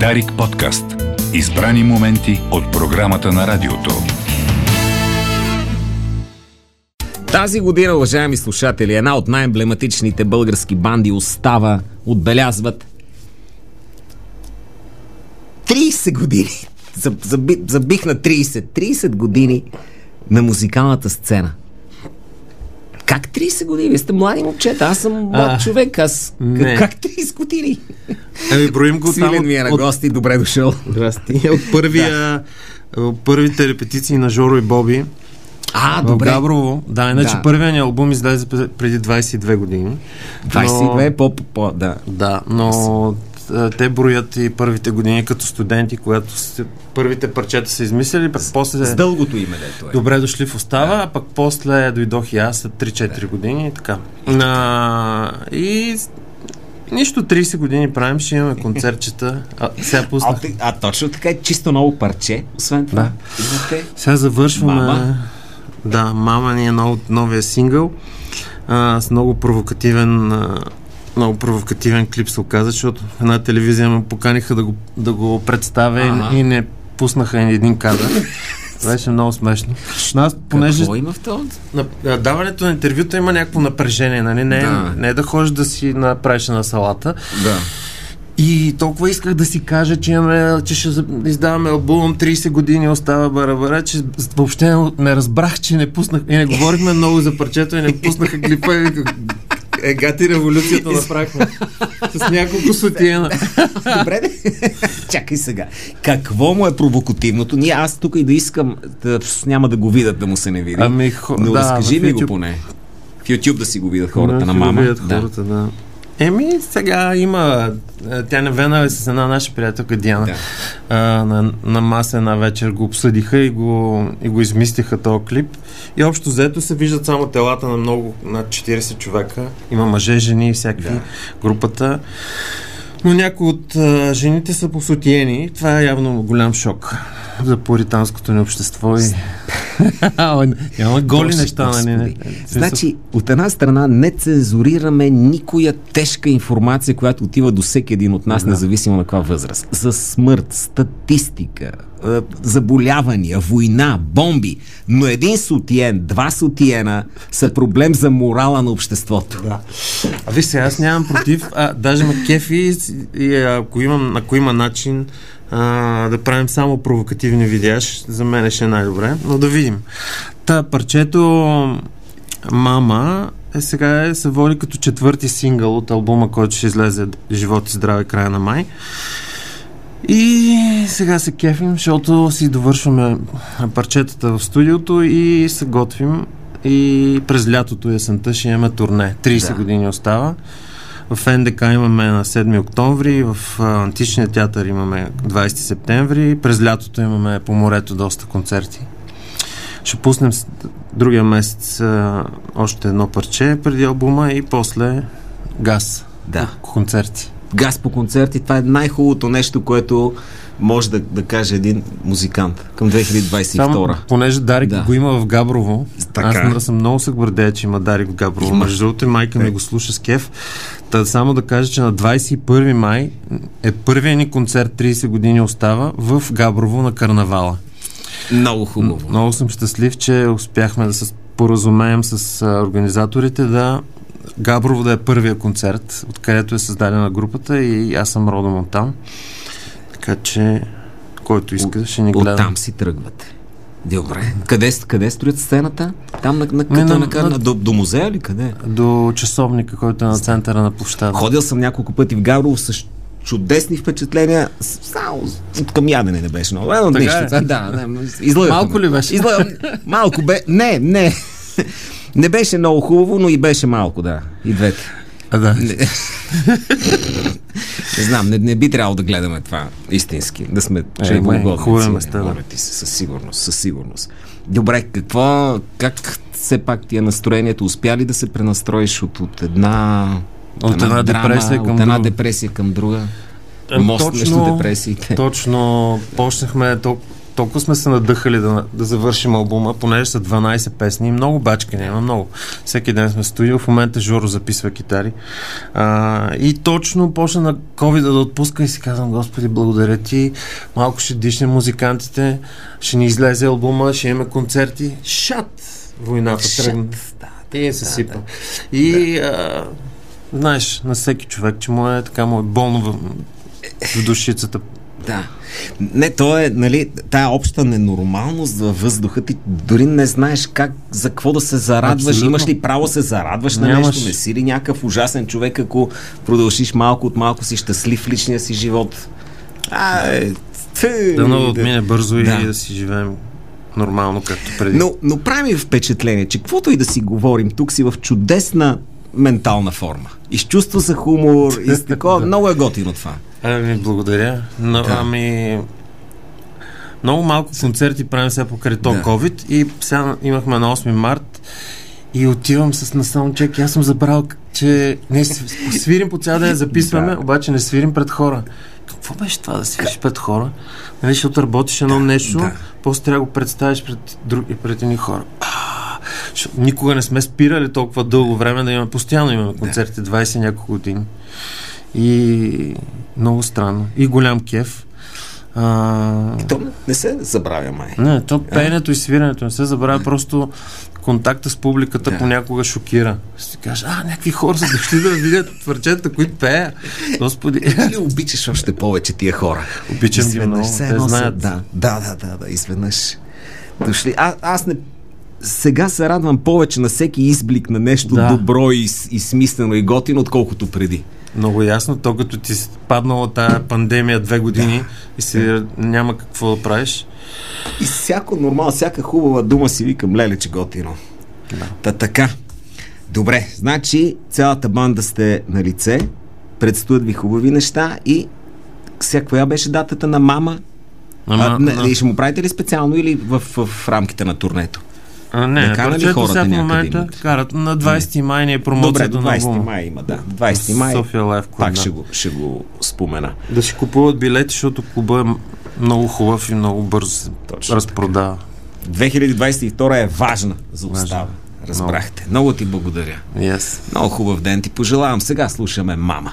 Дарик подкаст. Избрани моменти от програмата на радиото. Тази година, уважаеми слушатели, една от най-емблематичните български банди остава, отбелязват 30 години. Заби, забих на 30. 30 години на музикалната сцена. Как 30 години? Вие сте млади момчета. Аз съм млад А, човек. Аз не. как 30 години? Ами броим го там Свилен ми е на от, гости. Добре дошъл. Здрасти. от първия, от първите репетиции на Жоро и Боби А, в добре. Габрово. Да, иначе Да. първият ни албум излезе пре- преди 22 години. 22 е по, по, по, да. Да, но те броят и първите години като студенти, когато сте, първите парчета са измислили, пък после С дългото име, дето е. добре дошли в Остава, а пък после дойдох и аз след 3-4 години и така. А, и нищо 30 години правим, ще имаме концертчета. А, сега А, пуснах. а точно така е чисто ново парче. Освен това. Да. Имате Сега завършваме. Мама? Да, мама ни е нов, новия сингъл. А, с много провокативен а, много провокативен клип се оказа, защото в една телевизия ме поканиха да го, да го представя Ага. и, не пуснаха ни един кадър. Беше много смешно. Но аз, понеже Какво има в този? на, даването на интервюта има някакво напрежение, нали? Не, Да. не е да ходиш да си направиш на салата. Да. И толкова исках да си кажа, че, имаме, че ще издаваме албум 30 години остава бара-бара, че въобще не- не разбрах, че не пуснах и не говорихме много за парчето и не пуснаха клипа и е, гати революцията направихме. С няколко сотиена. Добре, де. Чакай сега. Какво му е провокативното? Ние аз тук и да искам, да, няма да го видят, да му се не види. Ами, хо- Но да, разкажи ми го поне. В YouTube да си го видят хората на го мама. видят Да. хората, да. Еми, сега има. Тя не вена е с една наша приятелка Диана. Да. А, на, на маса една вечер го обсъдиха и го, и го измислиха този клип. И общо взето се виждат само телата на много, над 40 човека. Има мъже, жени и всякакви Да. групата. Но някои от а, жените са посотиени. Това е явно голям шок за пуританското ни общество. И... Няма голи Боже, неща, нали? не, Господи. не. Значи, от една страна не цензурираме никоя тежка информация, която отива до всеки един от нас, независимо на каква възраст. За смърт, статистика, е, заболявания, война, бомби. Но един сотиен, два сотиена са проблем за морала на обществото. Да. А виж сега, аз нямам против, а, даже ме кефи и ако, имам, ако има начин а, да правим само провокативни видеа, за мен ще е най-добре, но да видим. Та парчето Мама е сега е, се води като четвърти сингъл от албума, който ще излезе Живот и здраве края на май. И сега се кефим, защото си довършваме парчетата в студиото и се готвим. И през лятото и есента ще имаме турне. 30 Да. години остава. В НДК имаме на 7 октомври, в Античния театър имаме 20 септември, през лятото имаме по морето доста концерти. Ще пуснем другия месец а, още едно парче преди албума и после газ. Да. Концерти. Газ по концерти, това е най-хубавото нещо, което може да, да каже един музикант към 2022. Само, понеже Дарик Да. го има в Габрово, Така. аз съм много се гордея, че има Дарик в Габрово. Има. Между другото, майка ми го слуша с кеф. Та само да кажа, че на 21 май е първият ни концерт 30 години остава в Габрово на карнавала. Много хубаво. Много съм щастлив, че успяхме да се споразумеем с а, организаторите да Габрово да е първия концерт, откъдето е създадена групата и аз съм родом от там. Така че, който иска, ще ни гледа. Оттам си тръгвате. Добре. Къде, къде строят сцената? Там на, на, като на- на, на, на- до, до музея ли къде? До часовника, който е на центъра на площада. Ходил съм няколко пъти в Гаврово с чудесни впечатления. Само от към ядене не беше много. Но Така нищо. е. Да, не. Малко ли беше? Излъгам. Малко бе. Не, не. Не беше много хубаво, но и беше малко, да. И двете. А, да. Не, не знам, не, не би трябвало да гледаме това истински. Да сме Е, че хубави места, да. ти се, със сигурност, със сигурност. Добре, какво, как все пак ти е настроението? Успя ли да се пренастроиш от, от една От една депресия към от една друга? депресия към друга? Е, Мост точно- между депресиите. Точно почнахме, то, толкова сме се надъхали да, да завършим албума, понеже са 12 песни, много бачка няма, много. Всеки ден сме студио, в момента Жоро записва китари. А, и точно почна на COVID да отпуска и си казвам, Господи, благодаря ти, малко ще дишнем музикантите, ще ни излезе албума, ще имаме концерти. Шат! Войната тръгна. да, И се сипа. И а, знаеш, на всеки човек, че му е така му е болно в, в душицата. Да. Не, то е, нали, тая обща ненормалност във въздуха, ти дори не знаеш как, за какво да се зарадваш. Абсолютно. Имаш ли право да се зарадваш на Нямаш. нещо? Не си ли някакъв ужасен човек, ако продължиш малко от малко си щастлив в личния си живот? А, е, Да много отмине бързо и Да. да си живеем нормално, както преди. Но, но прави впечатление, че каквото и да си говорим, тук си в чудесна ментална форма. И с чувство за хумор, и с такова. Да. Много е готино това. Ами, благодаря. Но, Да. Ами, много малко концерти правим сега покрай то Да. COVID и сега имахме на 8 март и отивам с на саундчек и аз съм забрал, че не свирим по цял ден, записваме, Да. обаче не свирим пред хора. Какво беше това да свириш пред хора? Нали, защото работиш едно нещо, да. после трябва да го представиш пред, други, пред едни хора. А, никога не сме спирали толкова дълго време да имаме, постоянно имаме концерти, 20 и няколко години. И много странно. И голям кеф. А, То не се забравя, май. не, то пеенето и свирането не се забравя, просто контакта с публиката Да. понякога шокира. Ще си кажеш, а, някакви хора са дошли да видят твърчета, които пея. Господи, Или обичаш още повече тия хора? обичам ги много, те са- знаят. Да, да, да, да, да, изведнъж дошли. А, аз не сега се радвам повече на всеки изблик на нещо Да. добро и, и смислено и готино, отколкото преди. Много ясно, то като ти си паднала тая пандемия две години и си няма какво да правиш. И всяко нормално, всяка хубава дума си викам, леле, че готино. Да. Та така. Добре, значи цялата банда сте на лице, предстоят ви хубави неща и сега коя беше датата на мама? Ама, а, не, и ще му правите ли специално или в, в, в рамките на турнето? А, не, не кана ли хората в момента имат? карат на 20 май ни е Добре, промоцията до на 20 албума. май има, да. 20 май. София Лайф Клуб, Пак да. ще го, ще го спомена. Да си купуват билети, защото клуба е много хубав и много бързо Точно разпродава. 2022 е важна за. Важна. Разбрахте. Много ти благодаря. Yes. Много хубав ден ти пожелавам. Сега слушаме мама.